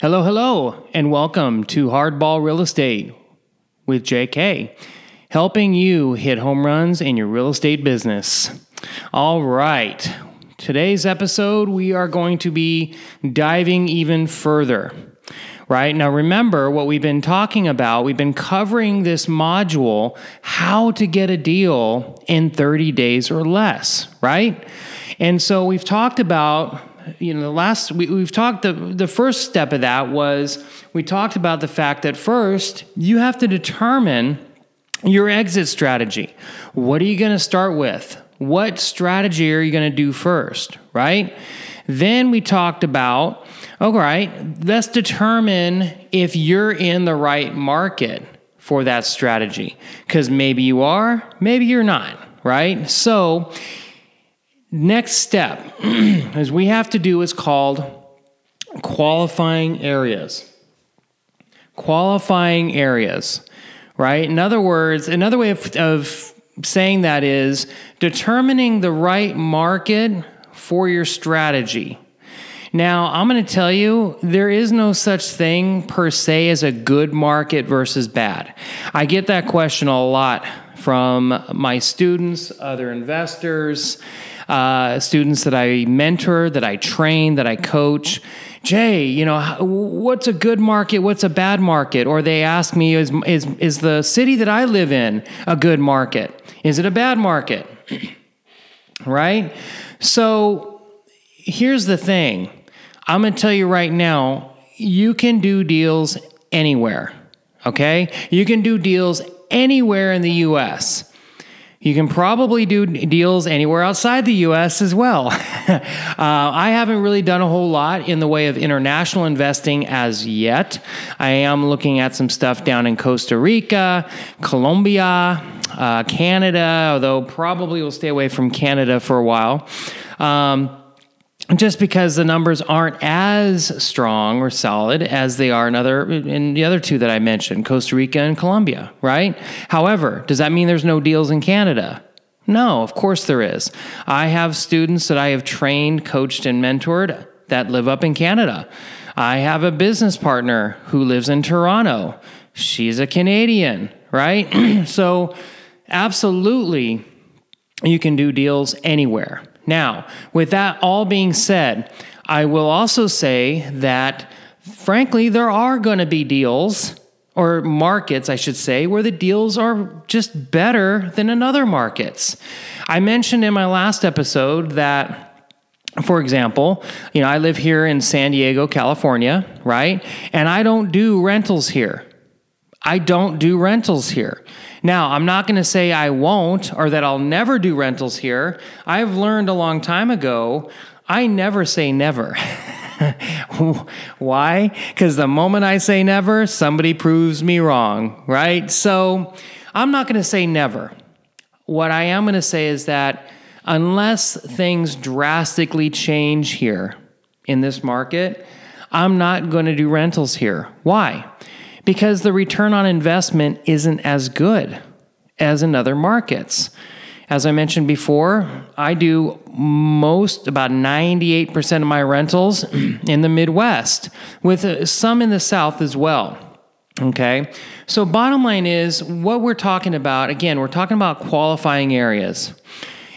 Hello, hello, and welcome to Hardball Real Estate with JK, helping you hit home runs in your real estate business. All right, today's episode, we are going to be diving even further. Right now, remember what we've been talking about. We've been covering this module how to get a deal in 30 days or less, right? And so we've talked about you know the last we, we've talked the the first step of that was we talked about the fact that first you have to determine your exit strategy. What are you going to start with? What strategy are you going to do first right? Then we talked about all right let's determine if you're in the right market for that strategy. Because maybe you are maybe you're not right? So Next step is we have to do is called qualifying areas. Qualifying areas, right? In other words, another way of, of saying that is determining the right market for your strategy. Now, I'm going to tell you, there is no such thing per se as a good market versus bad. I get that question a lot from my students, other investors uh, students that I mentor, that I train, that I coach. Jay, you know, what's a good market? What's a bad market? Or they ask me, is, is, is the city that I live in a good market? Is it a bad market? right? So here's the thing I'm going to tell you right now you can do deals anywhere. Okay? You can do deals anywhere in the US. You can probably do deals anywhere outside the US as well. uh, I haven't really done a whole lot in the way of international investing as yet. I am looking at some stuff down in Costa Rica, Colombia, uh, Canada, although probably will stay away from Canada for a while. Um, just because the numbers aren't as strong or solid as they are in other in the other two that I mentioned, Costa Rica and Colombia, right? However, does that mean there's no deals in Canada? No, of course there is. I have students that I have trained, coached and mentored that live up in Canada. I have a business partner who lives in Toronto. She's a Canadian, right? so absolutely you can do deals anywhere. Now, with that all being said, I will also say that, frankly, there are going to be deals or markets, I should say, where the deals are just better than in other markets. I mentioned in my last episode that. For example, you know, I live here in San Diego, California, right? And I don't do rentals here. I don't do rentals here. Now, I'm not going to say I won't or that I'll never do rentals here. I've learned a long time ago, I never say never. Why? Because the moment I say never, somebody proves me wrong, right? So I'm not going to say never. What I am going to say is that unless things drastically change here in this market, I'm not going to do rentals here. Why? Because the return on investment isn't as good as in other markets. As I mentioned before, I do most, about 98% of my rentals in the Midwest, with uh, some in the South as well. Okay. So, bottom line is what we're talking about again, we're talking about qualifying areas.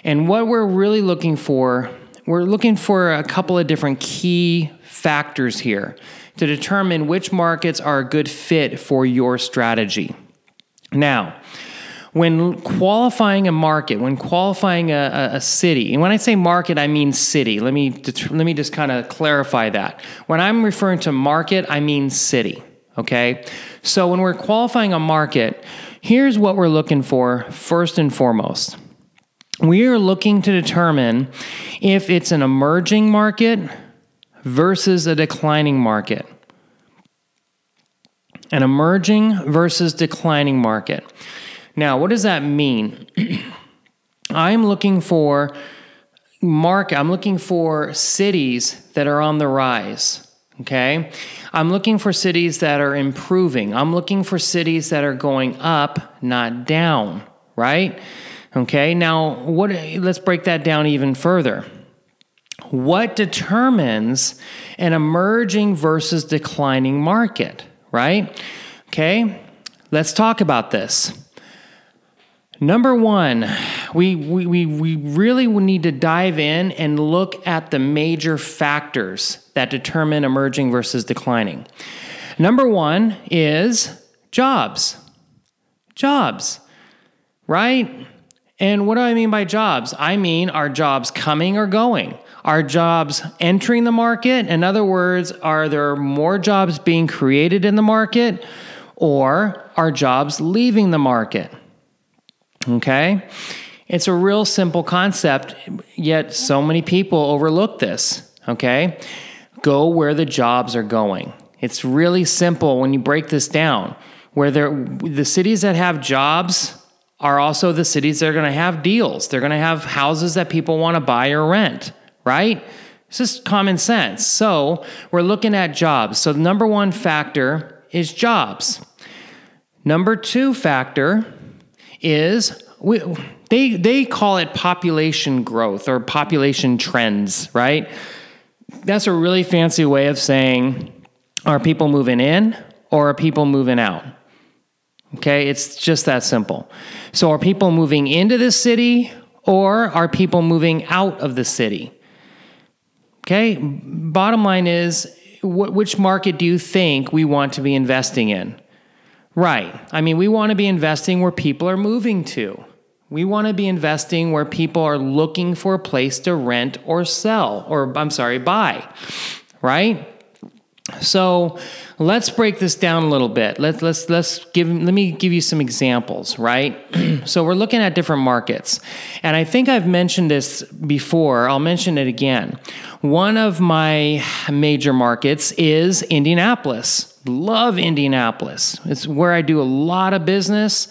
And what we're really looking for, we're looking for a couple of different key factors here to determine which markets are a good fit for your strategy. Now, when qualifying a market, when qualifying a, a, city, and when I say market, I mean city. Let me let me just kind of clarify that. When I'm referring to market, I mean city. Okay, so when we're qualifying a market, here's what we're looking for first and foremost. We are looking to determine if it's an emerging market versus a declining market. An emerging versus declining market. Now, what does that mean? I'm looking for market, I'm looking for cities that are on the rise. Okay? I'm looking for cities that are improving. I'm looking for cities that are going up, not down, right? Okay? Now, what let's break that down even further. What determines an emerging versus declining market, right? Okay, let's talk about this. Number one, we, we, we, we really need to dive in and look at the major factors that determine emerging versus declining. Number one is jobs. Jobs, right? And what do I mean by jobs? I mean, are jobs coming or going? Are jobs entering the market? In other words, are there more jobs being created in the market or are jobs leaving the market? Okay? It's a real simple concept, yet so many people overlook this. Okay? Go where the jobs are going. It's really simple when you break this down. Where the cities that have jobs are also the cities that are going to have deals. They're going to have houses that people want to buy or rent, right? It's just common sense. So we're looking at jobs. So the number one factor is jobs. Number two factor is we, they they call it population growth or population trends, right? That's a really fancy way of saying are people moving in or are people moving out? Okay, it's just that simple. So are people moving into the city or are people moving out of the city? Okay, bottom line is wh- which market do you think we want to be investing in? Right. I mean, we want to be investing where people are moving to. We want to be investing where people are looking for a place to rent or sell, or I'm sorry, buy. Right? So let's break this down a little bit. Let's let's let's give let me give you some examples, right? so we're looking at different markets. And I think I've mentioned this before. I'll mention it again. One of my major markets is Indianapolis love Indianapolis. It's where I do a lot of business.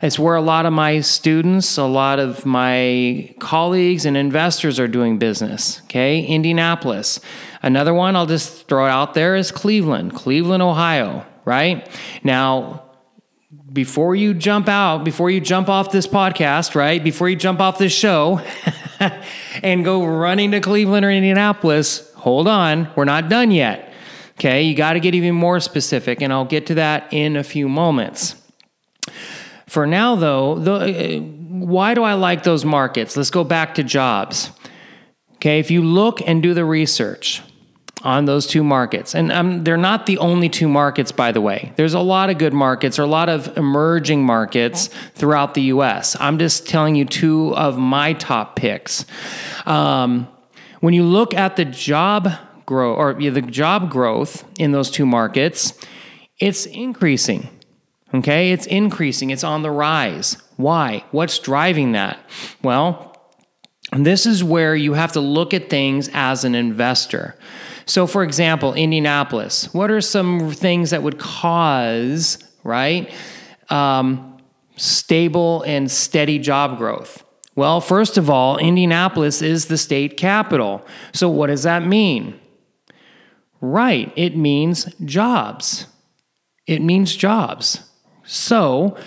It's where a lot of my students, a lot of my colleagues and investors are doing business. Okay, Indianapolis. Another one I'll just throw out there is Cleveland, Cleveland, Ohio, right? Now, before you jump out, before you jump off this podcast, right? Before you jump off this show and go running to Cleveland or Indianapolis, hold on, we're not done yet. Okay, you got to get even more specific, and I'll get to that in a few moments. For now, though, the, uh, why do I like those markets? Let's go back to jobs. Okay, if you look and do the research on those two markets, and um, they're not the only two markets, by the way. There's a lot of good markets or a lot of emerging markets throughout the US. I'm just telling you two of my top picks. Um, when you look at the job grow or the job growth in those two markets, it's increasing. Okay, it's increasing, it's on the rise. Why? What's driving that? Well, this is where you have to look at things as an investor. So, for example, Indianapolis, what are some things that would cause, right, um, stable and steady job growth? Well, first of all, Indianapolis is the state capital. So, what does that mean? Right, it means jobs. It means jobs. So,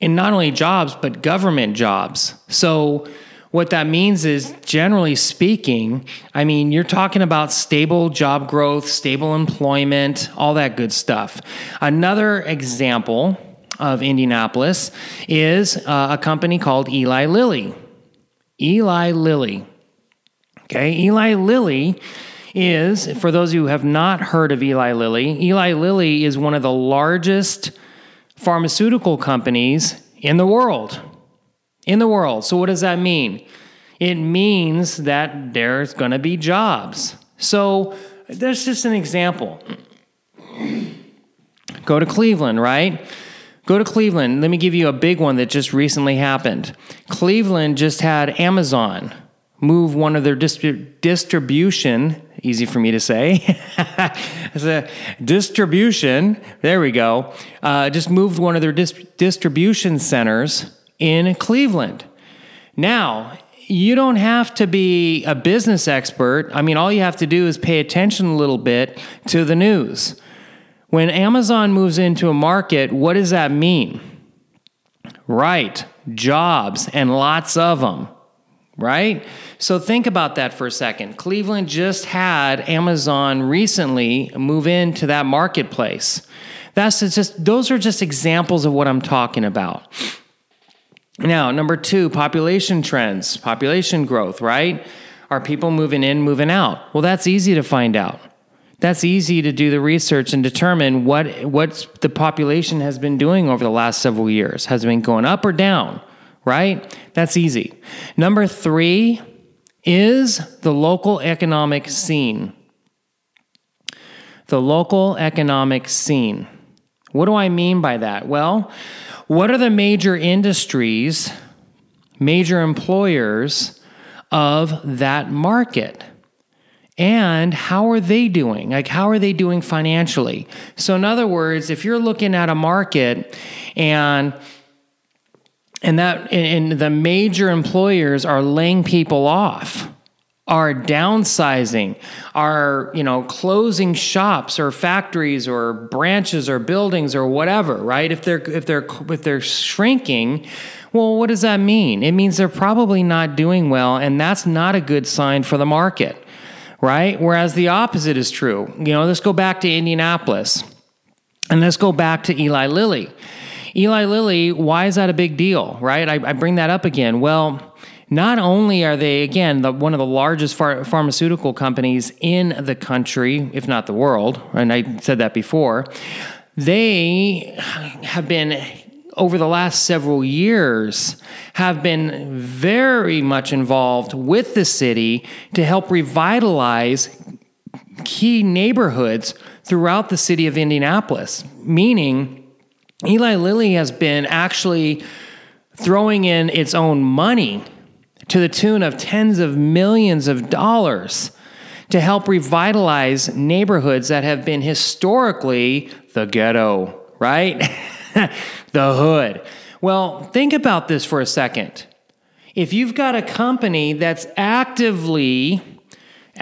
and not only jobs, but government jobs. So, what that means is, generally speaking, I mean, you're talking about stable job growth, stable employment, all that good stuff. Another example of Indianapolis is uh, a company called Eli Lilly. Eli Lilly. Okay, Eli Lilly is, for those who have not heard of Eli Lilly, Eli Lilly is one of the largest pharmaceutical companies in the world. In the world. So, what does that mean? It means that there's going to be jobs. So, that's just an example. Go to Cleveland, right? Go to Cleveland. Let me give you a big one that just recently happened. Cleveland just had Amazon move one of their distribution, easy for me to say, a distribution, there we go, uh, just moved one of their dis- distribution centers in Cleveland. Now, you don't have to be a business expert. I mean, all you have to do is pay attention a little bit to the news. When Amazon moves into a market, what does that mean? Right, jobs and lots of them right? So think about that for a second. Cleveland just had Amazon recently move into that marketplace. That's just those are just examples of what I'm talking about. Now, number 2, population trends, population growth, right? Are people moving in, moving out? Well, that's easy to find out. That's easy to do the research and determine what what the population has been doing over the last several years. Has it been going up or down? Right? That's easy. Number 3 is the local economic scene. The local economic scene. What do I mean by that? Well, what are the major industries, major employers of that market? And how are they doing? Like, how are they doing financially? So, in other words, if you're looking at a market and and that and the major employers are laying people off are downsizing are you know closing shops or factories or branches or buildings or whatever right? If they're if they're if they're shrinking well what does that mean? It means they're probably not doing well and that's not a good sign for the market right? Whereas the opposite is true. You know let's go back to indianapolis and let's go back to eli lilly Eli Lilly, why is that a big deal, right? I, I bring that up again. Well, not only are they, again, the, one of the largest phar- pharmaceutical companies in the country, if not the world, and I said that before, they have been over the last several years have been very much involved with the city to help revitalize key neighborhoods throughout the city of Indianapolis, meaning Eli Lilly has been actually throwing in its own money to the tune of tens of millions of dollars to help revitalize neighborhoods that have been historically the ghetto, right? the hood. Well, think about this for a second. If you've got a company that's actively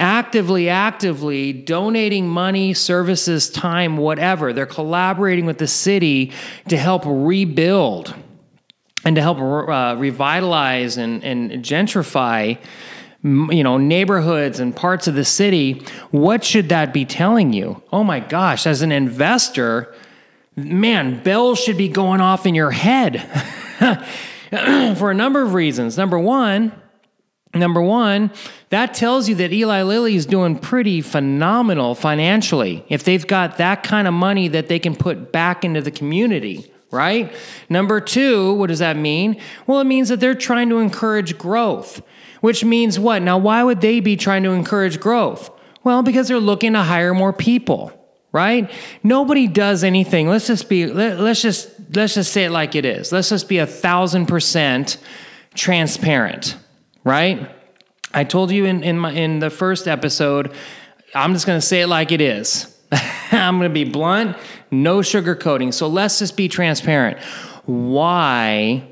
actively, actively donating money, services, time, whatever. They're collaborating with the city to help rebuild and to help uh, revitalize and, and gentrify you know neighborhoods and parts of the city. What should that be telling you? Oh my gosh as an investor man bells should be going off in your head for a number of reasons. Number one Number one, that tells you that Eli Lilly is doing pretty phenomenal financially. If they've got that kind of money that they can put back into the community, right? Number two, what does that mean? Well, it means that they're trying to encourage growth, which means what? Now, why would they be trying to encourage growth? Well, because they're looking to hire more people, right? Nobody does anything. Let's just be, let, us just, let's just say it like it is. Let's just be a thousand percent transparent right? I told you in, in, my, in the first episode, I'm just going to say it like it is. I'm going to be blunt, no sugarcoating. So let's just be transparent. Why?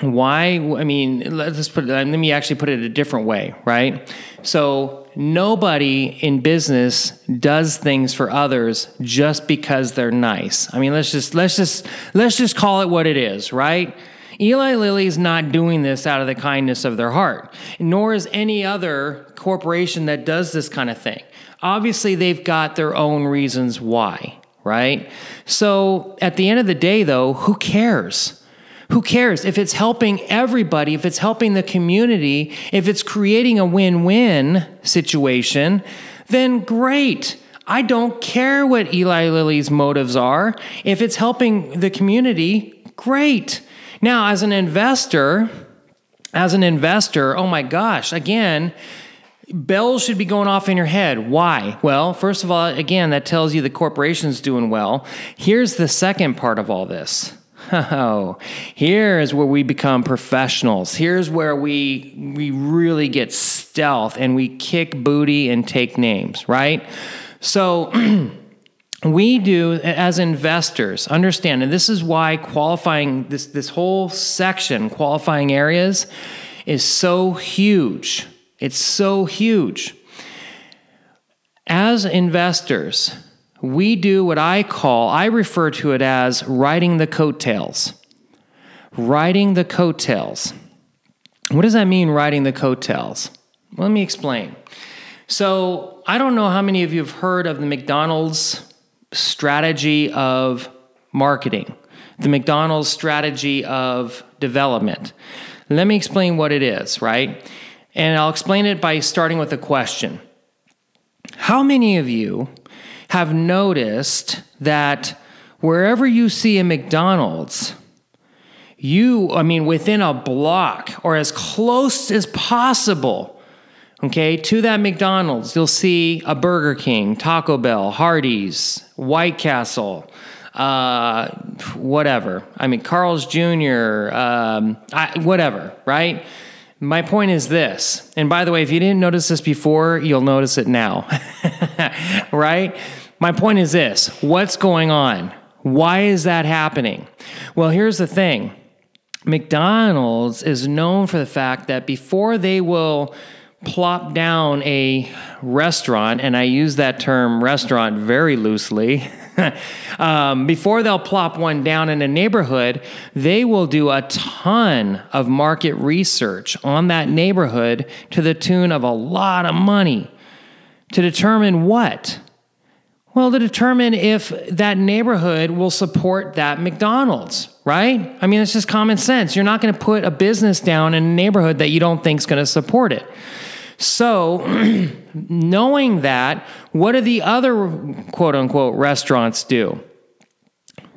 Why? I mean, let's put. Let me actually put it a different way, right? So nobody in business does things for others just because they're nice. I mean, let's just let's just let's just call it what it is, right? Eli Lilly is not doing this out of the kindness of their heart, nor is any other corporation that does this kind of thing. Obviously, they've got their own reasons why, right? So at the end of the day, though, who cares? Who cares if it's helping everybody, if it's helping the community, if it's creating a win win situation, then great. I don't care what Eli Lilly's motives are. If it's helping the community, great. Now, as an investor, as an investor, oh my gosh, again, bells should be going off in your head. Why? Well, first of all, again, that tells you the corporation's doing well. Here's the second part of all this. Oh, here's where we become professionals. Here's where we we really get stealth and we kick booty and take names, right? So we do as investors understand and this is why qualifying this this whole section qualifying areas is so huge it's so huge as investors we do what i call i refer to it as riding the coattails riding the coattails What does that mean, riding the coattails? Let me explain. So, I don't know how many of you have heard of the McDonald's strategy of marketing, the McDonald's strategy of development. Let me explain what it is, right? And I'll explain it by starting with a question. How many of you have noticed that wherever you see a McDonald's, you, I mean, within a block or as close as possible, okay, to that McDonald's, you'll see a Burger King, Taco Bell, Hardee's, White Castle, uh, whatever. I mean, Carl's Jr., um, I, whatever, right? My point is this, and by the way, if you didn't notice this before, you'll notice it now, right? My point is this what's going on? Why is that happening? Well, here's the thing McDonald's is known for the fact that before they will plop down a restaurant, and I use that term restaurant very loosely. um, before they'll plop one down in a neighborhood, they will do a ton of market research on that neighborhood to the tune of a lot of money to determine what? Well, to determine if that neighborhood will support that McDonald's, right? I mean, it's just common sense. You're not going to put a business down in a neighborhood that you don't think is going to support it. So, knowing that, what do the other quote unquote restaurants do?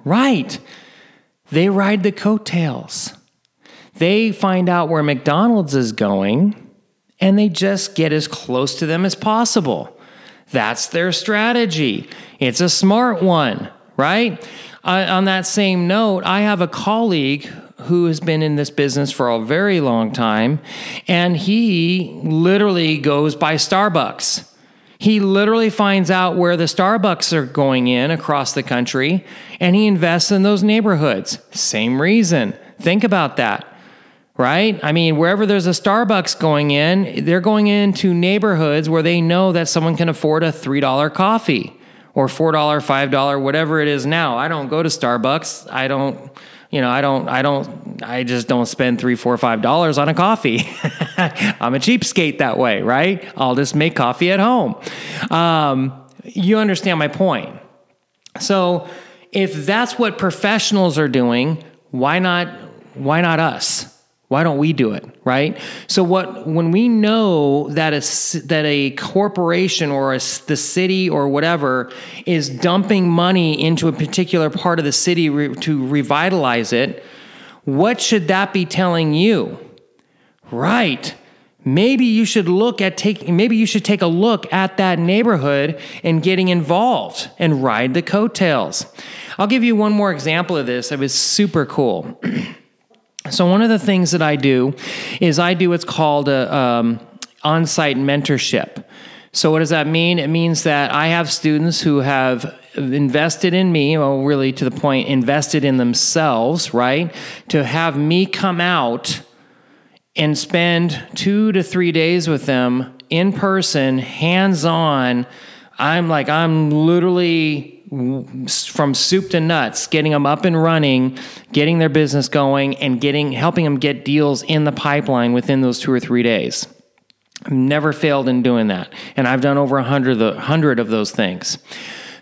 Right. They ride the coattails. They find out where McDonald's is going and they just get as close to them as possible. That's their strategy. It's a smart one, right? Uh, on that same note, I have a colleague who has been in this business for a very long time, and he literally goes by Starbucks. He literally finds out where the Starbucks are going in across the country, and he invests in those neighborhoods. Same reason. Think about that right? I mean, wherever there's a Starbucks going in, they're going into neighborhoods where they know that someone can afford a $3 coffee or $4, $5, whatever it is now. I don't go to Starbucks. I don't, you know, I don't, I don't, I just don't spend three, four, five dollars on a coffee. I'm a cheapskate that way, right? I'll just make coffee at home. Um, you understand my point. So if that's what professionals are doing, why not, why not us? Why don't we do it, right? So what when we know that a that a corporation or a, the city or whatever is dumping money into a particular part of the city re, to revitalize it, what should that be telling you? Right. Maybe you should look at take maybe you should take a look at that neighborhood and getting involved and ride the coattails. I'll give you one more example of this. It was super cool. So, one of the things that I do is I do what's called a um, on site mentorship. So, what does that mean? It means that I have students who have invested in me, well, really to the point, invested in themselves, right? To have me come out and spend two to three days with them in person, hands on. I'm like, I'm literally from soup to nuts, getting them up and running, getting their business going, and getting helping them get deals in the pipeline within those two or three days. I've never failed in doing that, and I've done over a hundred hundred of those things.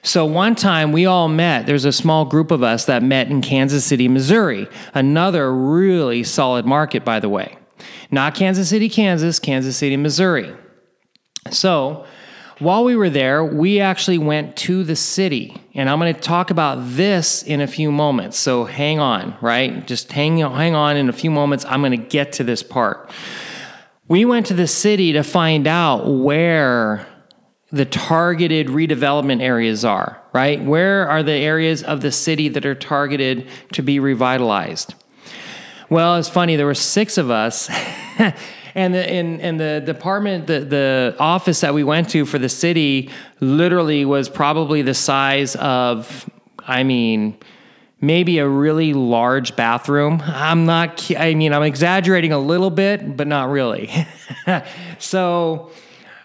So one time we all met. There's a small group of us that met in Kansas City, Missouri. Another really solid market, by the way. Not Kansas City, Kansas, Kansas City, Missouri. So while we were there, we actually went to the city, and I'm going to talk about this in a few moments. So hang on, right? Just hang hang on. In a few moments, I'm going to get to this part. We went to the city to find out where the targeted redevelopment areas are, right? Where are the areas of the city that are targeted to be revitalized? Well, it's funny, there were six of us. And the in, and the department, the the office that we went to for the city, literally was probably the size of, I mean, maybe a really large bathroom. I'm not. I mean, I'm exaggerating a little bit, but not really. so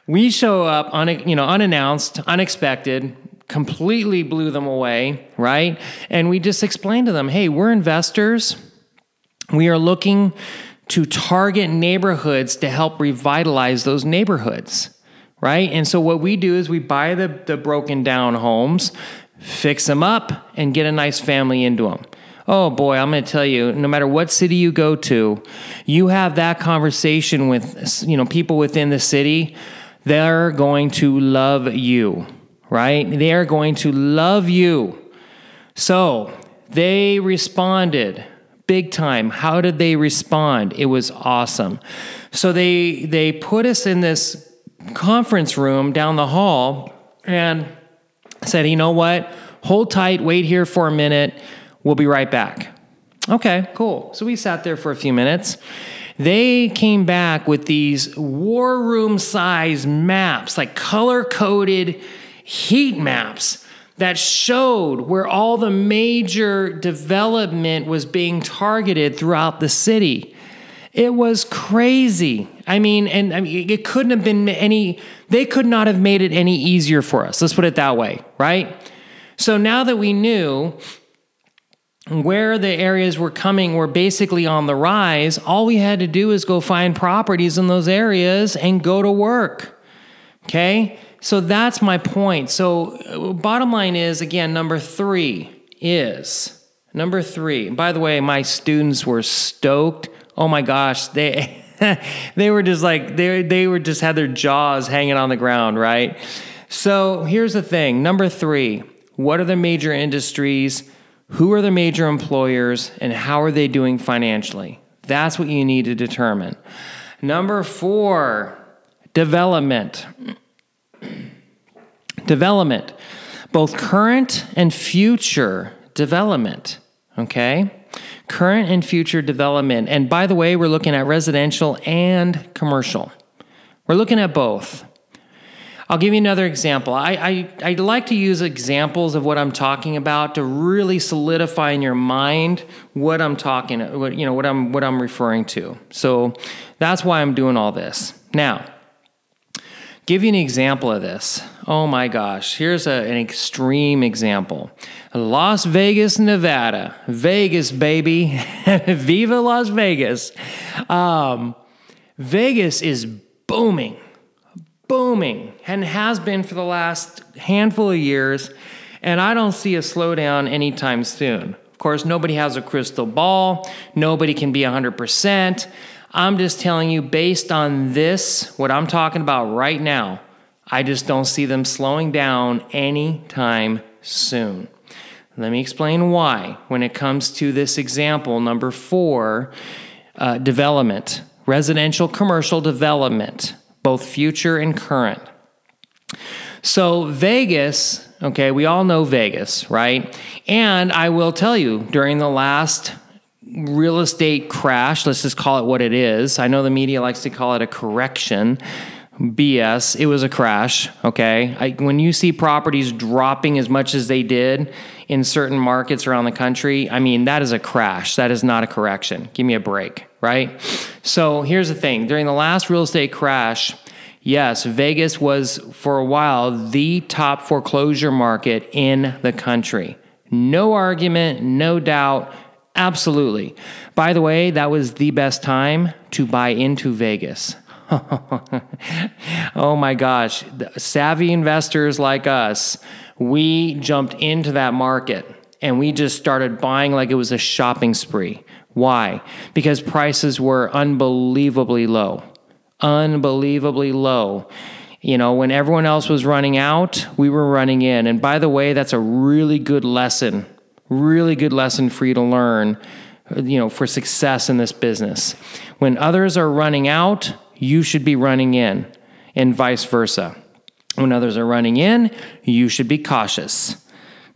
we show up on you know unannounced, unexpected completely blew them away, right? And we just explained to them, hey, we're investors. We are looking to target neighborhoods to help revitalize those neighborhoods, right? And so what we do is we buy the, the broken down homes, fix them up, and get a nice family into them. Oh boy, I'm going to tell you, no matter what city you go to, you have that conversation with you know people within the city, they're going to love you, right? They are going to love you. So, they responded big time. How did they respond? It was awesome. So they they put us in this conference room down the hall and said, "You know what? Hold tight, wait here for a minute. We'll be right back." Okay, cool. So we sat there for a few minutes. They came back with these war room size maps, like color coded heat maps that showed where all the major development was being targeted throughout the city. It was crazy. I mean, and I mean, it couldn't have been any, they could not have made it any easier for us. Let's put it that way, right? So now that we knew where the areas were coming were basically on the rise, all we had to do is go find properties in those areas and go to work. Okay? So that's my point. So, uh, bottom line is again, number three is number three. By the way, my students were stoked. Oh my gosh, they they were just like they they were just had their jaws hanging on the ground, right? So here's the thing. Number three, what are the major industries? Who are the major employers and how are they doing financially? That's what you need to determine. Number four, development. Development, both current and future development. Okay? Current and future development. And by the way, we're looking at residential and commercial. We're looking at both. I'll give you another example. I, I, I like to use examples of what I'm talking about to really solidify in your mind what I'm talking, what, you know, what I'm, what I'm referring to. So that's why I'm doing all this. Now, give you an example of this. Oh my gosh, here's a, an extreme example Las Vegas, Nevada. Vegas, baby. Viva Las Vegas. Um, Vegas is booming, booming, and has been for the last handful of years. And I don't see a slowdown anytime soon. Of course, nobody has a crystal ball, nobody can be 100%. I'm just telling you, based on this, what I'm talking about right now, I just don't see them slowing down anytime soon. Let me explain why. When it comes to this example, number four, uh, development, residential commercial development, both future and current. So, Vegas, okay, we all know Vegas, right? And I will tell you, during the last real estate crash, let's just call it what it is. I know the media likes to call it a correction. BS. It was a crash. Okay. I, when you see properties dropping as much as they did in certain markets around the country, I mean, that is a crash. That is not a correction. Give me a break. Right. So here's the thing during the last real estate crash, yes, Vegas was for a while the top foreclosure market in the country. No argument, no doubt. Absolutely. By the way, that was the best time to buy into Vegas. oh my gosh. Savvy investors like us, we jumped into that market and we just started buying like it was a shopping spree. Why? Because prices were unbelievably low. Unbelievably low. You know, when everyone else was running out, we were running in. And by the way, that's a really good lesson, really good lesson for you to learn, uh, you know, for success in this business. When others are running out, you should be running in, and vice versa. When others are running in, you should be cautious.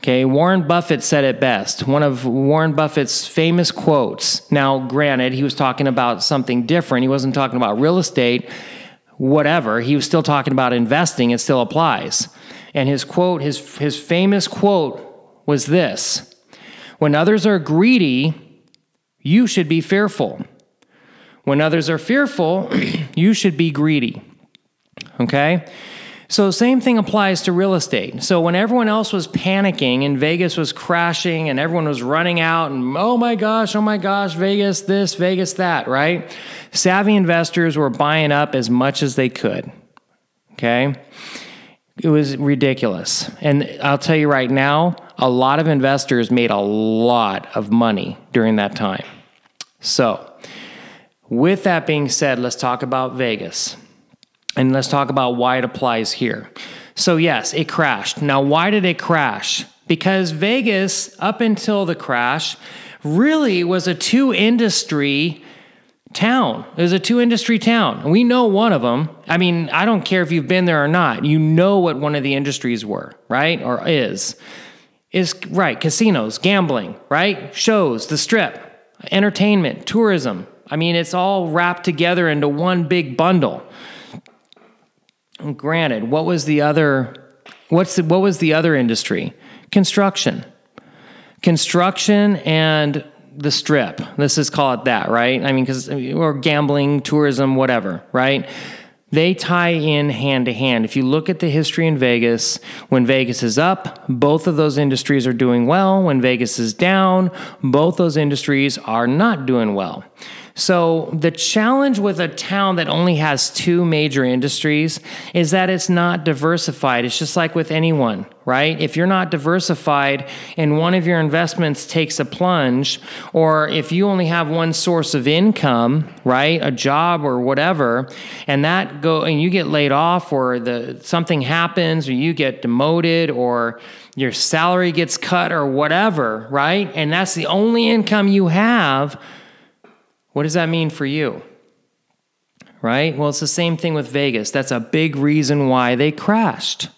Okay, Warren Buffett said it best. One of Warren Buffett's famous quotes. Now, granted, he was talking about something different. He wasn't talking about real estate, whatever. He was still talking about investing. It still applies. And his quote, his, his famous quote was this When others are greedy, you should be fearful. When others are fearful, you should be greedy. Okay? So, same thing applies to real estate. So, when everyone else was panicking and Vegas was crashing and everyone was running out and, oh my gosh, oh my gosh, Vegas this, Vegas that, right? Savvy investors were buying up as much as they could. Okay? It was ridiculous. And I'll tell you right now, a lot of investors made a lot of money during that time. So, with that being said, let's talk about Vegas. And let's talk about why it applies here. So, yes, it crashed. Now, why did it crash? Because Vegas, up until the crash, really was a two industry town. It was a two industry town. We know one of them. I mean, I don't care if you've been there or not. You know what one of the industries were, right? Or is. Is right, casinos, gambling, right? Shows, the strip, entertainment, tourism. I mean, it's all wrapped together into one big bundle. Granted, what was the other what's the, what was the other industry? Construction. Construction and the strip. Let's just call it that, right? I mean, because or gambling, tourism, whatever, right? They tie in hand to hand. If you look at the history in Vegas, when Vegas is up, both of those industries are doing well. When Vegas is down, both those industries are not doing well. So, the challenge with a town that only has two major industries is that it's not diversified. It's just like with anyone, right? If you're not diversified and one of your investments takes a plunge, or if you only have one source of income, right, a job or whatever, and that go and you get laid off, or the something happens, or you get demoted, or your salary gets cut, or whatever, right, and that's the only income you have what does that mean for you? Right? Well, it's the same thing with Vegas. That's a big reason why they crashed.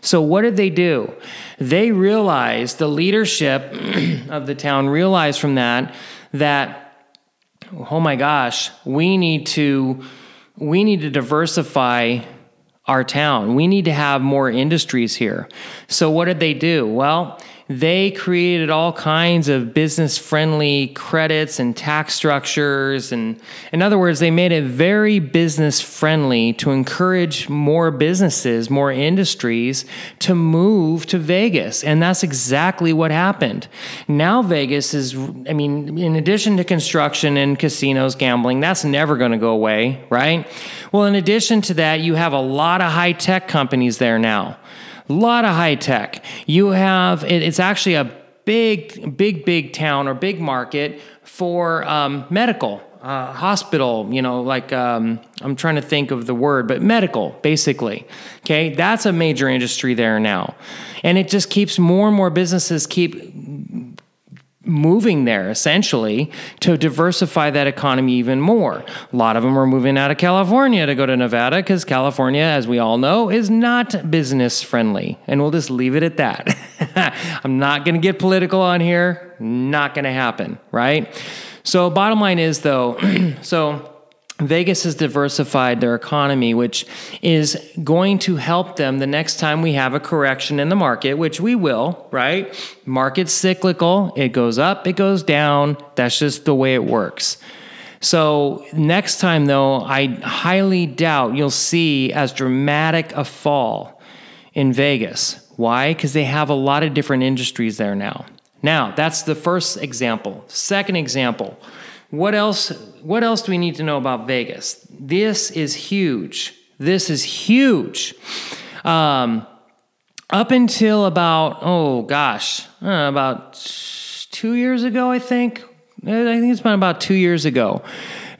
So, what did they do? They realized, the leadership of the town realized from that, that, oh my gosh, we need to. We need to diversify our town. We need to have more industries here. So, what did they do? Well, they created all kinds of business friendly credits and tax structures. And in other words, they made it very business friendly to encourage more businesses, more industries to move to Vegas. And that's exactly what happened. Now, Vegas is, I mean, in addition to construction and casinos, gambling, that's never going to go away, right? Well, in addition to that, you have a lot of high tech companies there now. A lot of high tech. You have, it's actually a big, big, big town or big market for um, medical. Uh, hospital, you know, like um, I'm trying to think of the word, but medical, basically. Okay, that's a major industry there now, and it just keeps more and more businesses keep moving there essentially to diversify that economy even more. A lot of them are moving out of California to go to Nevada because California, as we all know, is not business friendly. And we'll just leave it at that. I'm not going to get political on here. Not going to happen, right? So, bottom line is though, so Vegas has diversified their economy, which is going to help them the next time we have a correction in the market, which we will, right? Market's cyclical, it goes up, it goes down. That's just the way it works. So, next time though, I highly doubt you'll see as dramatic a fall in Vegas. Why? Because they have a lot of different industries there now. Now, that's the first example. Second example, what else what else do we need to know about Vegas? This is huge. This is huge. Um, up until about oh gosh, uh, about two years ago, I think. I think it's been about two years ago.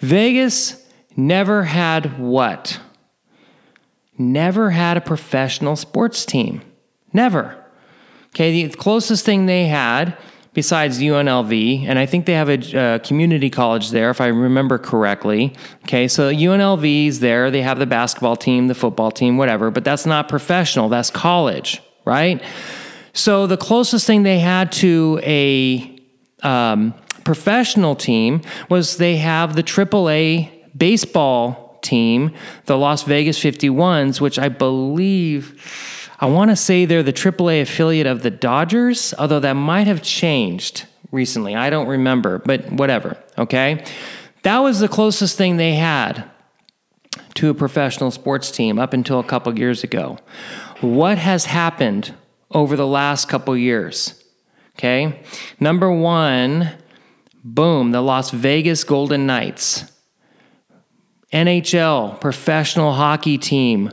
Vegas never had what? Never had a professional sports team. Never. Okay, the closest thing they had besides UNLV, and I think they have a uh, community college there, if I remember correctly. Okay, so UNLV is there. They have the basketball team, the football team, whatever, but that's not professional. That's college, right? So the closest thing they had to a um, professional team was they have the AAA baseball team, the Las Vegas 51s, which I believe I want to say they're the AAA affiliate of the Dodgers, although that might have changed recently. I don't remember, but whatever, okay? That was the closest thing they had to a professional sports team up until a couple years ago. What has happened over the last couple years? Okay. Number one, boom, the Las Vegas Golden Knights. NHL, professional hockey team,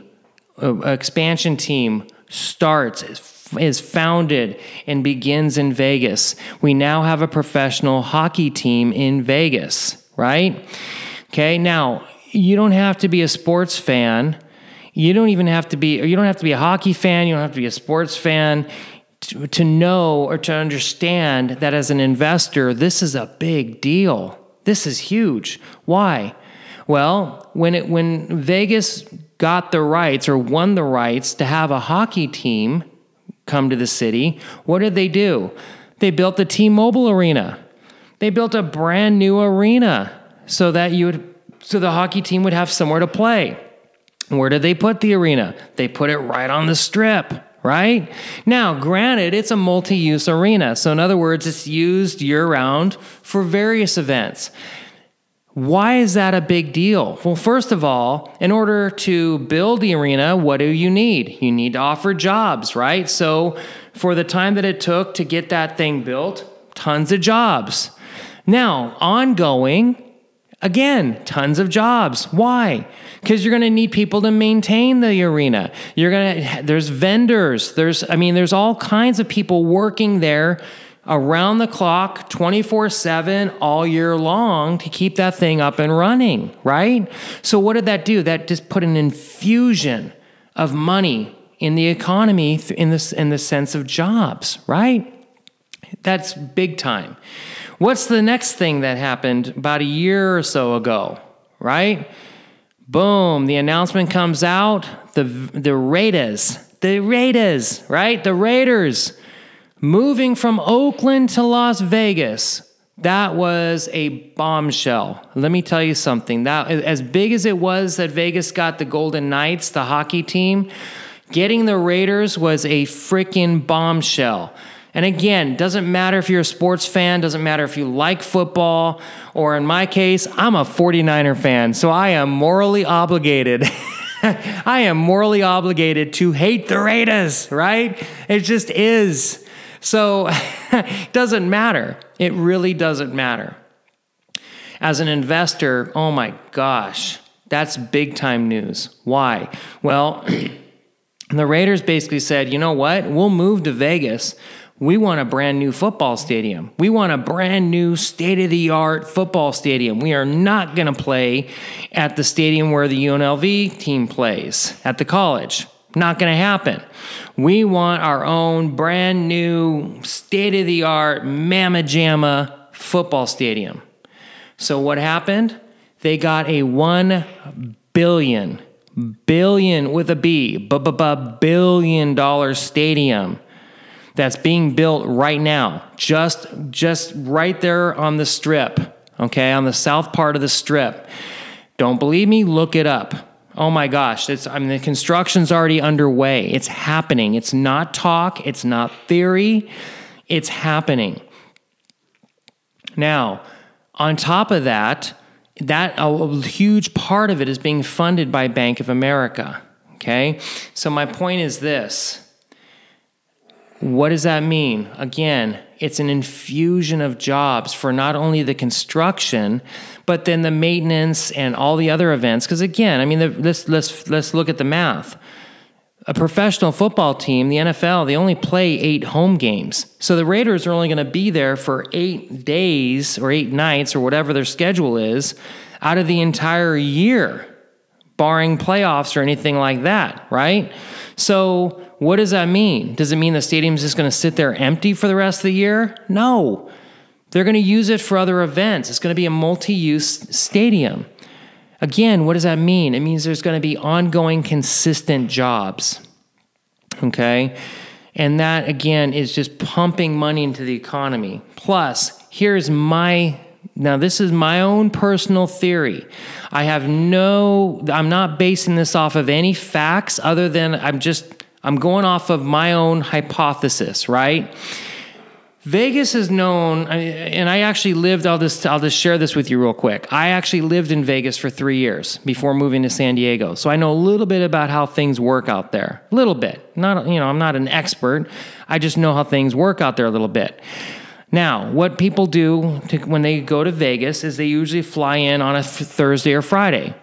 uh, expansion team starts, is founded, and begins in Vegas. We now have a professional hockey team in Vegas, right? Okay, now you don't have to be a sports fan. You don't even have to be, you don't have to be a hockey fan. You don't have to be a sports fan to, to know or to understand that as an investor, this is a big deal. This is huge. Why? Well, when it when Vegas got the rights or won the rights to have a hockey team come to the city, what did they do? They built the T-Mobile Arena. They built a brand new arena so that you would so the hockey team would have somewhere to play. Where did they put the arena? They put it right on the strip, right? Now, granted, it's a multi use arena. So, in other words, it's used year round for various events. Why is that a big deal? Well, first of all, in order to build the arena, what do you need? You need to offer jobs, right? So, for the time that it took to get that thing built, tons of jobs. Now, ongoing, again, tons of jobs. Why? Because you're going to need people to maintain the arena. You're going to there's vendors, there's I mean there's all kinds of people working there around the clock, 24 7, all year long to keep that thing up and running, right? So, what did that do? That just put an infusion of money in the economy in, this, in the sense of jobs, right? That's big time. What's the next thing that happened about a year or so ago, right? Boom, the announcement comes out the, the Raiders, the Raiders, right? The Raiders Moving from Oakland to Las Vegas, that was a bombshell. Let me tell you something. That as big as it was that Vegas got the Golden Knights, the hockey team, getting the Raiders was a freaking bombshell. And again, doesn't matter if you're a sports fan, doesn't matter if you like football, or in my case, I'm a 49er fan, so I am morally obligated. I am morally obligated to hate the Raiders, right? It just is. So it doesn't matter. It really doesn't matter. As an investor, oh my gosh, that's big time news. Why? Well, the Raiders basically said, you know what? We'll move to Vegas. We want a brand new football stadium. We want a brand new state of the art football stadium. We are not going to play at the stadium where the UNLV team plays at the college. Not going to happen. We want our own brand new, state of the art, mamma jamma football stadium. So, what happened? They got a 1 billion, billion with a B, billion dollar stadium that's being built right now, just, just right there on the strip, okay, on the south part of the strip. Don't believe me? Look it up. Oh my gosh, it's I mean the construction's already underway. It's happening. It's not talk, it's not theory. It's happening. Now, on top of that, that a huge part of it is being funded by Bank of America, okay? So my point is this. What does that mean? Again, it's an infusion of jobs for not only the construction, but then the maintenance and all the other events. Because again, I mean, the, let's let's let's look at the math. A professional football team, the NFL, they only play eight home games. So the Raiders are only going to be there for eight days or eight nights or whatever their schedule is out of the entire year, barring playoffs or anything like that, right? So what does that mean? Does it mean the stadium's just going to sit there empty for the rest of the year? No. They're going to use it for other events. It's going to be a multi use stadium. Again, what does that mean? It means there's going to be ongoing, consistent jobs. Okay? And that, again, is just pumping money into the economy. Plus, here's my now, this is my own personal theory. I have no, I'm not basing this off of any facts other than I'm just, I'm going off of my own hypothesis, right? Vegas is known, and I actually lived. I'll just I'll just share this with you real quick. I actually lived in Vegas for three years before moving to San Diego, so I know a little bit about how things work out there. A little bit, not you know, I'm not an expert. I just know how things work out there a little bit. Now, what people do to, when they go to Vegas is they usually fly in on a Thursday or Friday.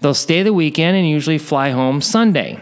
They'll stay the weekend and usually fly home Sunday.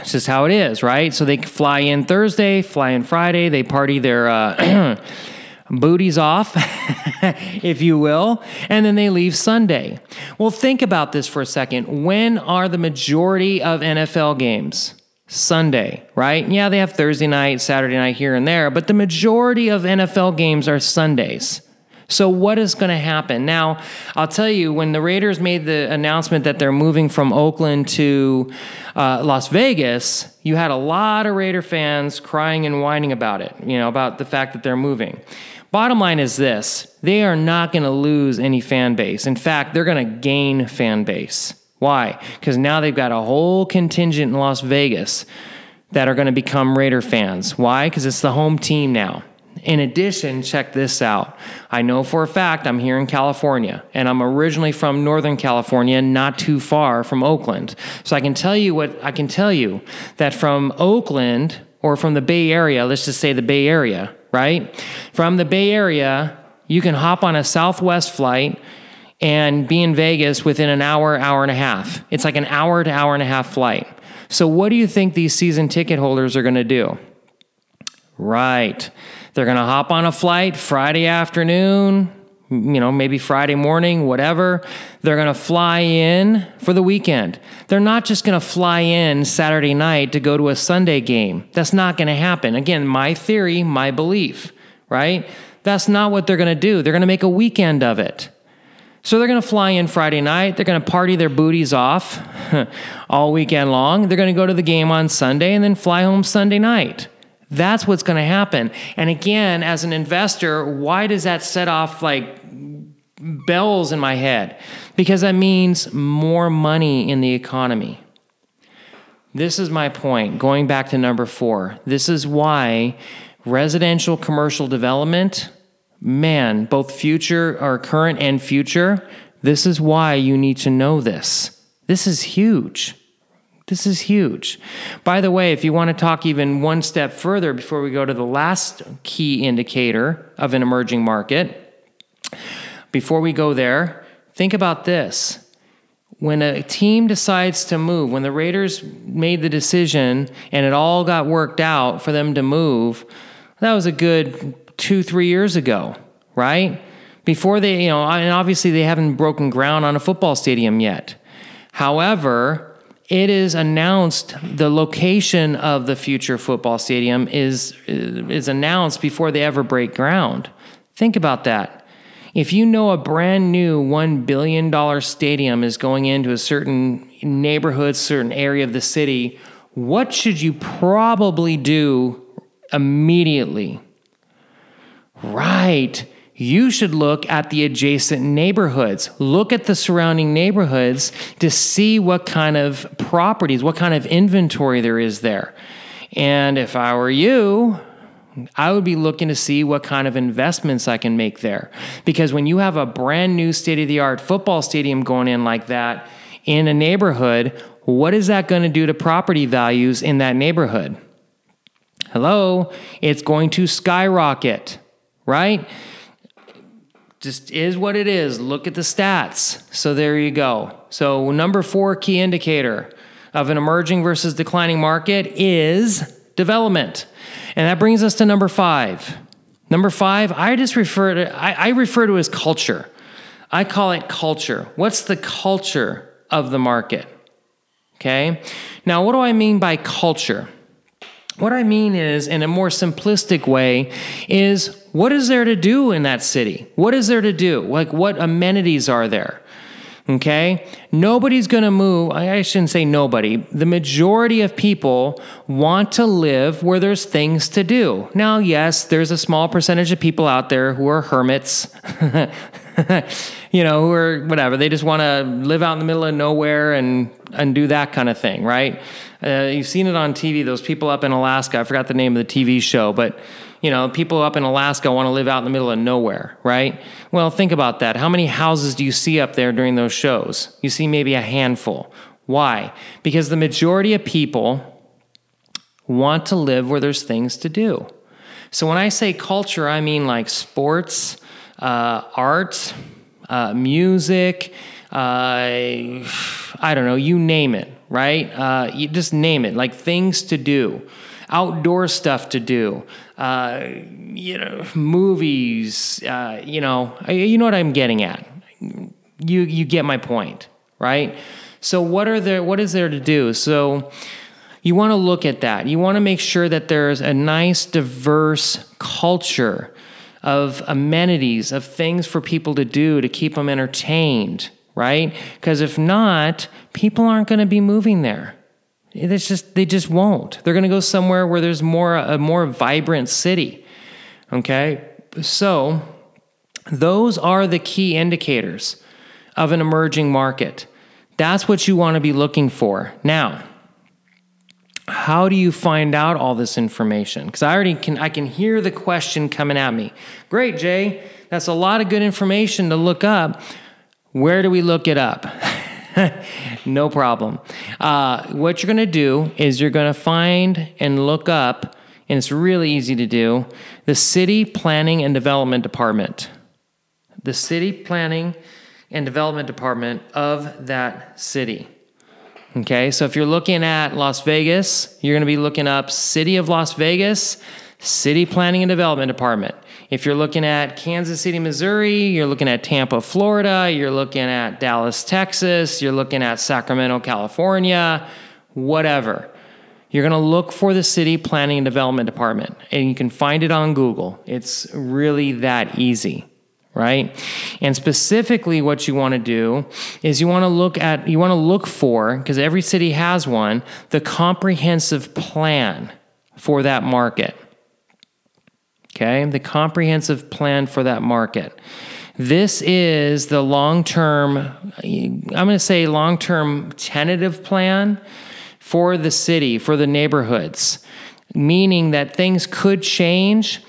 It's just how it is, right? So they fly in Thursday, fly in Friday, they party their uh, booties off, if you will, and then they leave Sunday. Well, think about this for a second. When are the majority of NFL games? Sunday, right? Yeah, they have Thursday night, Saturday night here and there, but the majority of NFL games are Sundays. So, what is going to happen? Now, I'll tell you, when the Raiders made the announcement that they're moving from Oakland to uh, Las Vegas, you had a lot of Raider fans crying and whining about it, you know, about the fact that they're moving. Bottom line is this they are not going to lose any fan base. In fact, they're going to gain fan base. Why? Because now they've got a whole contingent in Las Vegas that are going to become Raider fans. Why? Because it's the home team now. In addition, check this out. I know for a fact I'm here in California, and I'm originally from Northern California, not too far from Oakland. So I can tell you what I can tell you that from Oakland or from the Bay Area, let's just say the Bay Area, right? From the Bay Area, you can hop on a Southwest flight and be in Vegas within an hour, hour and a half. It's like an hour to hour and a half flight. So, what do you think these season ticket holders are going to do? Right. They're going to hop on a flight Friday afternoon, you know, maybe Friday morning, whatever. They're going to fly in for the weekend. They're not just going to fly in Saturday night to go to a Sunday game. That's not going to happen. Again, my theory, my belief, right? That's not what they're going to do. They're going to make a weekend of it. So they're going to fly in Friday night. They're going to party their booties off all weekend long. They're going to go to the game on Sunday and then fly home Sunday night. That's what's going to happen. And again, as an investor, why does that set off like bells in my head? Because that means more money in the economy. This is my point. Going back to number four, this is why residential commercial development, man, both future or current and future, this is why you need to know this. This is huge. This is huge. By the way, if you want to talk even one step further before we go to the last key indicator of an emerging market, before we go there, think about this. When a team decides to move, when the Raiders made the decision and it all got worked out for them to move, that was a good two, three years ago, right? Before they, you know, and obviously they haven't broken ground on a football stadium yet. However, it is announced the location of the future football stadium is is announced before they ever break ground. Think about that. If you know a brand new $1 billion stadium is going into a certain neighborhood, certain area of the city, what should you probably do immediately? Right you should look at the adjacent neighborhoods. Look at the surrounding neighborhoods to see what kind of properties, what kind of inventory there is there. And if I were you, I would be looking to see what kind of investments I can make there. Because when you have a brand new state of the art football stadium going in like that in a neighborhood, what is that going to do to property values in that neighborhood? Hello, it's going to skyrocket, right? Just is what it is. Look at the stats. So there you go. So, number four key indicator of an emerging versus declining market is development. And that brings us to number five. Number five, I just refer to I, I refer to as culture. I call it culture. What's the culture of the market? Okay. Now, what do I mean by culture? What I mean is, in a more simplistic way, is what is there to do in that city? What is there to do? Like, what amenities are there? Okay? Nobody's going to move. I shouldn't say nobody. The majority of people want to live where there's things to do. Now, yes, there's a small percentage of people out there who are hermits. you know, who are whatever. They just want to live out in the middle of nowhere and and do that kind of thing, right? Uh, you've seen it on TV. Those people up in Alaska. I forgot the name of the TV show, but you know, people up in Alaska want to live out in the middle of nowhere, right? Well, think about that. How many houses do you see up there during those shows? You see maybe a handful. Why? Because the majority of people want to live where there's things to do. So when I say culture, I mean like sports, uh, art, uh, music, uh, I don't know, you name it, right? Uh, you just name it, like things to do, outdoor stuff to do, uh, you know, movies, uh, you know, you know what I'm getting at. You you get my point, right? So what are there? What is there to do? So you want to look at that. You want to make sure that there's a nice, diverse culture of amenities, of things for people to do to keep them entertained, right? Because if not, people aren't going to be moving there. It's just they just won't. They're going to go somewhere where there's more a more vibrant city. Okay? So, those are the key indicators of an emerging market. That's what you want to be looking for. Now, how do you find out all this information? Because I already can I can hear the question coming at me. Great, Jay. That's a lot of good information to look up. Where do we look it up? no problem. Uh, what you're going to do is you're going to find and look up, and it's really easy to do, the City Planning and Development Department. The City Planning and Development Department of that city. Okay, so if you're looking at Las Vegas, you're going to be looking up City of Las Vegas, City Planning and Development Department. If you're looking at Kansas City, Missouri, you're looking at Tampa, Florida, you're looking at Dallas, Texas, you're looking at Sacramento, California, whatever. You're going to look for the City Planning and Development Department, and you can find it on Google. It's really that easy right? And specifically what you want to do is you want to look at you want to look for because every city has one, the comprehensive plan for that market. Okay? The comprehensive plan for that market. This is the long-term I'm going to say long-term tentative plan for the city, for the neighborhoods, meaning that things could change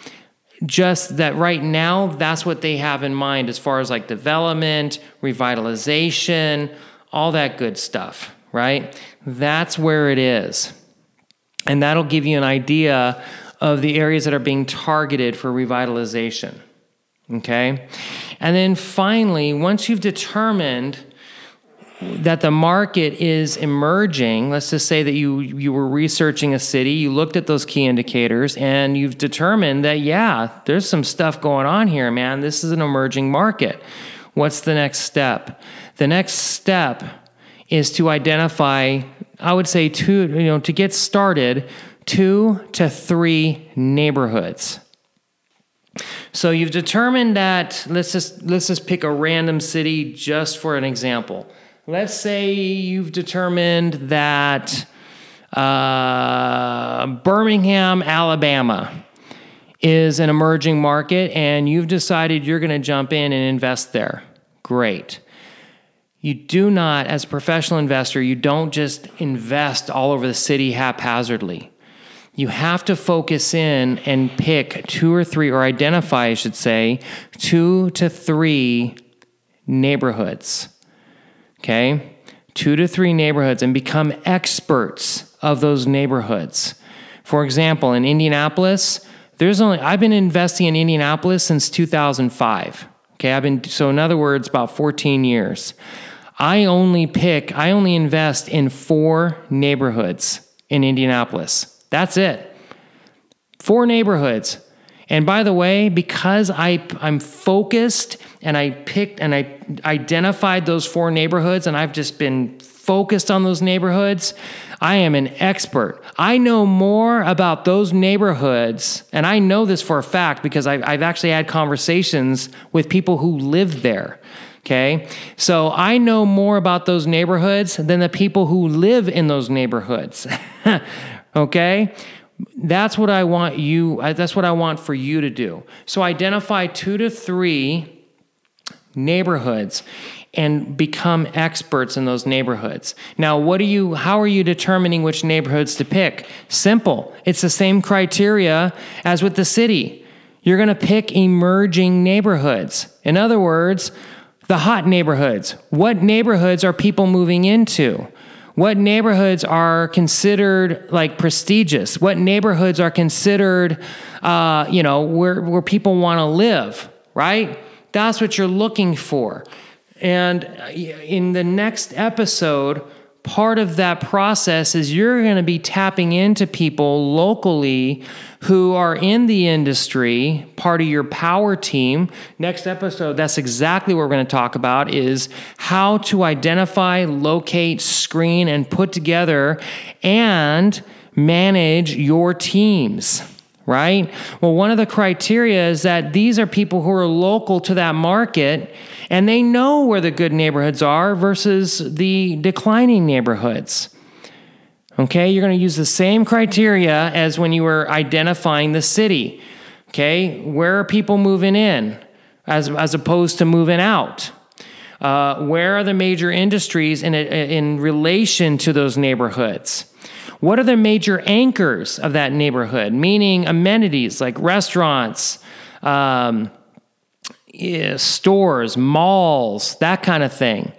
just that right now that's what they have in mind as far as like development revitalization all that good stuff right that's where it is and that'll give you an idea of the areas that are being targeted for revitalization okay? And then finally once you've determined that the market is emerging let's just say that you you were researching a city you looked at those key indicators and you've determined that yeah there's some stuff going on here man. This is an emerging market. What's the next step? The next step is to identify i would say two you know to get started two to three neighborhoods so you've determined that let's just let's just pick a random city just for an example let's say you've determined that uh, Birmingham, Alabama is an emerging market and you've decided you're going to jump in and invest there. Great. You do not, as a professional investor, you don't just invest all over the city haphazardly. You have to focus in and pick two or three, or identify, I should say, two to three neighborhoods okay? Two to three neighborhoods and become experts of those neighborhoods. For example, in Indianapolis, there's only I've been investing in Indianapolis since 2005. Okay, I've been so in other words about 14 years. I only pick, I only invest in four neighborhoods in Indianapolis. That's it. Four neighborhoods. And by the way, because I, I'm focused and I picked and I identified those four neighborhoods and I've just been focused on those neighborhoods, I am an expert. I know more about those neighborhoods, and I know this for a fact because I've, I've actually had conversations with people who live there. Okay. So I know more about those neighborhoods than the people who live in those neighborhoods. okay. That's what I want you, that's what I want for you to do. So identify two to three neighborhoods and become experts in those neighborhoods. Now, what do you how are you determining which neighborhoods to pick? Simple. It's the same criteria as with the city. You're going to pick emerging neighborhoods. In other words, the hot neighborhoods. What neighborhoods are people moving into? What neighborhoods are considered like prestigious? What neighborhoods are considered, uh, you know, where, where people want to live, right? That's what you're looking for. And in the next episode, part of that process is you're going to be tapping into people locally who are in the industry part of your power team. Next episode that's exactly what we're going to talk about is how to identify locate screen and put together and manage your teams right? Well one of the criteria is that these are people who are local to that market and they know where the good neighborhoods are versus the declining neighborhoods. Okay, you're going to use the same criteria as when you were identifying the city. Okay, where are people moving in as, as opposed to moving out? Uh, where are the major industries in, in relation to those neighborhoods? What are the major anchors of that neighborhood, meaning amenities like restaurants, um, stores, malls, that kind of thing.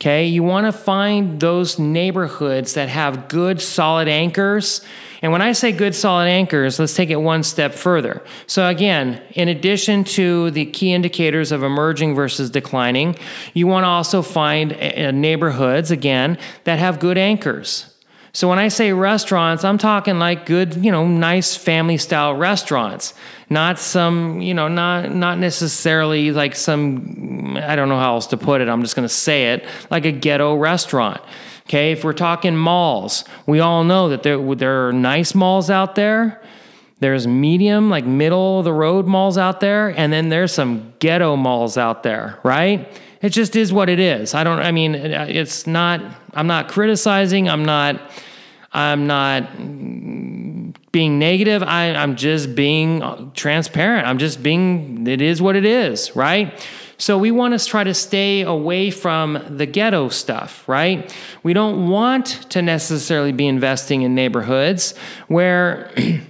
Okay, you want to find those neighborhoods that have good solid anchors. And when I say good solid anchors, let's take it one step further. So, again, in addition to the key indicators of emerging versus declining, you want to also find uh, neighborhoods, again, that have good anchors. So when I say restaurants, I'm talking like good, you know, nice family style restaurants, not some, you know, not not necessarily like some I don't know how else to put it. I'm just going to say it, like a ghetto restaurant. Okay, if we're talking malls, we all know that there there are nice malls out there. There's medium, like middle of the road malls out there, and then there's some ghetto malls out there, right? It just is what it is. I don't. I mean, it's not. I'm not criticizing. I'm not. I'm not being negative. I, I'm just being transparent. I'm just being. It is what it is, right? So we want to try to stay away from the ghetto stuff, right? We don't want to necessarily be investing in neighborhoods where,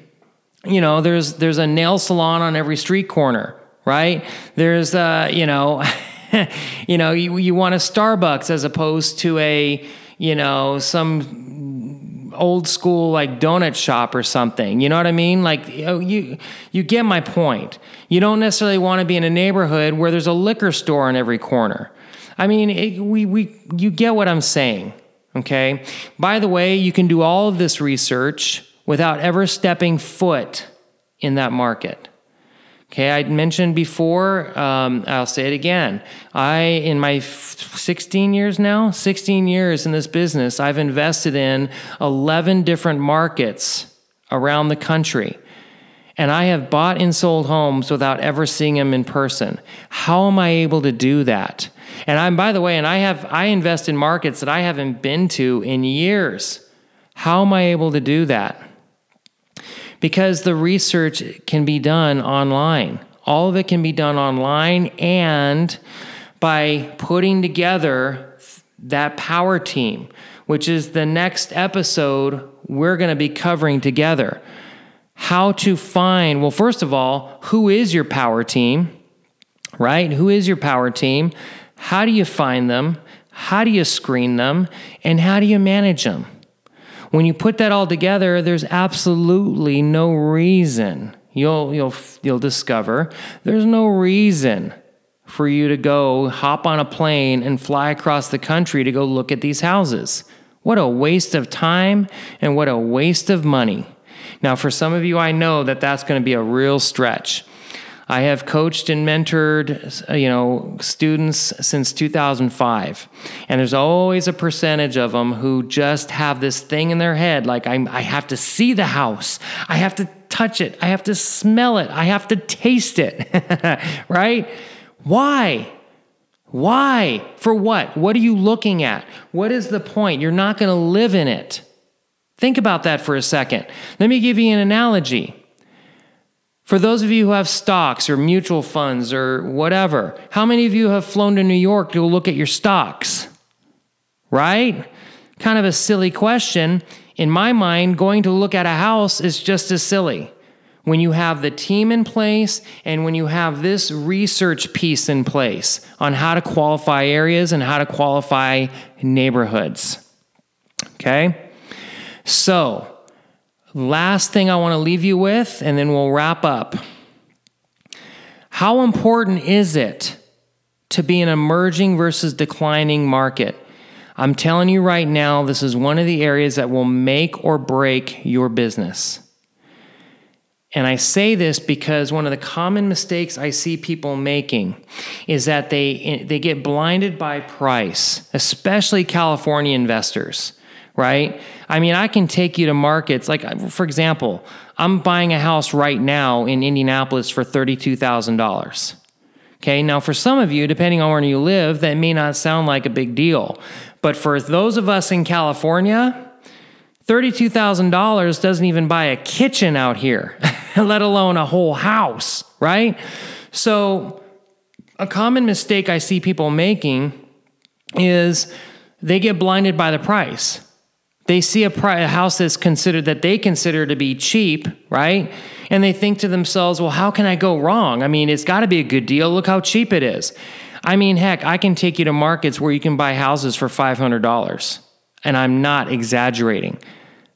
you know, there's there's a nail salon on every street corner, right? There's, uh, you know. you know, you, you want a Starbucks as opposed to a, you know, some old school like donut shop or something. You know what I mean? Like you you get my point. You don't necessarily want to be in a neighborhood where there's a liquor store on every corner. I mean, it, we we you get what I'm saying, okay? By the way, you can do all of this research without ever stepping foot in that market. Okay, I mentioned before, um, I'll say it again. I, in my 16 years now, 16 years in this business, I've invested in 11 different markets around the country. And I have bought and sold homes without ever seeing them in person. How am I able to do that? And I'm, by the way, and I have, I invest in markets that I haven't been to in years. How am I able to do that? Because the research can be done online. All of it can be done online and by putting together that power team, which is the next episode we're going to be covering together. How to find, well, first of all, who is your power team, right? Who is your power team? How do you find them? How do you screen them? And how do you manage them? When you put that all together, there's absolutely no reason. You'll you'll you'll discover there's no reason for you to go hop on a plane and fly across the country to go look at these houses. What a waste of time and what a waste of money. Now, for some of you, I know that that's going to be a real stretch. I have coached and mentored, uh, you know, students since 2005. And there's always a percentage of them who just have this thing in their head like i I have to see the house. I have to touch it. I have to smell it. I have to taste it. right? Why? Why? For what? What are you looking at? What is the point? You're not going to live in it. Think about that for a second. Let me give you an analogy. For those of you who have stocks or mutual funds or whatever, how many of you have flown to New York to look at your stocks? Right? Kind of a silly question. In my mind, going to look at a house is just as silly. When you have the team in place and when you have this research piece in place on how to qualify areas and how to qualify neighborhoods. Okay? So, Last thing I want to leave you with, and then we'll wrap up. How important is it to be an emerging versus declining market? I'm telling you right now, this is one of the areas that will make or break your business. And I say this because one of the common mistakes I see people making is that they, they get blinded by price, especially California investors right? I mean, I can take you to markets like, for example, I'm buying a house right now in Indianapolis for $32,000. Okay, now for some of you, depending on where you live, that may not sound like a big deal. But for those of us in California, $32,000 doesn't even buy a kitchen out here, let alone a whole house, right? So, a common mistake I see people making is they get blinded by the price they see a, pri- a house that's considered that they consider to be cheap, right? And they think to themselves, well, how can I go wrong? I mean, it's got to be a good deal. Look how cheap it is. I mean, heck, I can take you to markets where you can buy houses for $500. And I'm not exaggerating.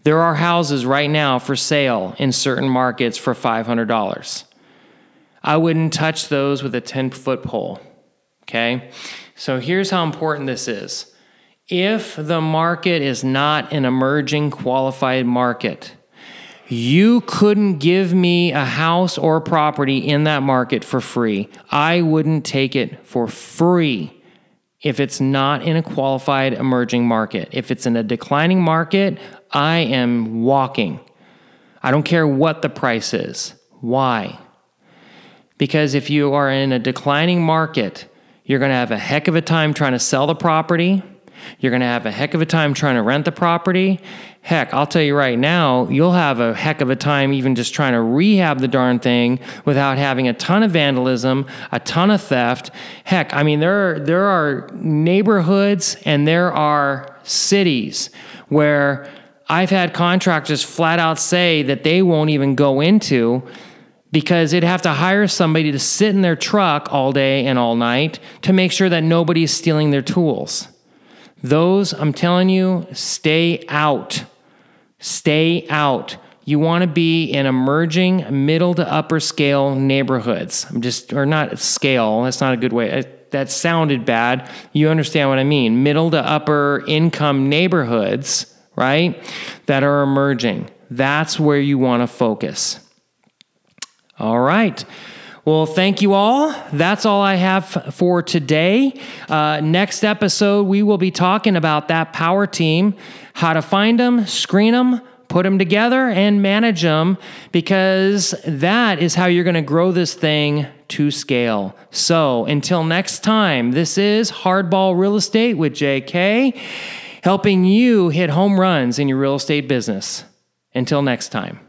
There are houses right now for sale in certain markets for $500. I wouldn't touch those with a 10 foot pole. Okay? So here's how important this is. If the market is not an emerging qualified market, you couldn't give me a house or property in that market for free. I wouldn't take it for free if it's not in a qualified emerging market. If it's in a declining market, I am walking. I don't care what the price is. Why? Because if you are in a declining market, you're going to have a heck of a time trying to sell the property you're going to have a heck of a time trying to rent the property. Heck, I'll tell you right now, you'll have a heck of a time even just trying to rehab the darn thing without having a ton of vandalism, a ton of theft. Heck, I mean there are, there are neighborhoods and there are cities where I've had contractors flat out say that they won't even go into because they'd have to hire somebody to sit in their truck all day and all night to make sure that nobody's stealing their tools. Those, I'm telling you, stay out. Stay out. You want to be in emerging middle to upper scale neighborhoods. I'm just, or not scale, that's not a good way. That sounded bad. You understand what I mean. Middle to upper income neighborhoods, right? That are emerging. That's where you want to focus. All right. Well, thank you all. That's all I have for today. Uh, next episode, we will be talking about that power team, how to find them, screen them, put them together, and manage them, because that is how you're going to grow this thing to scale. So until next time, this is Hardball Real Estate with JK, helping you hit home runs in your real estate business. Until next time.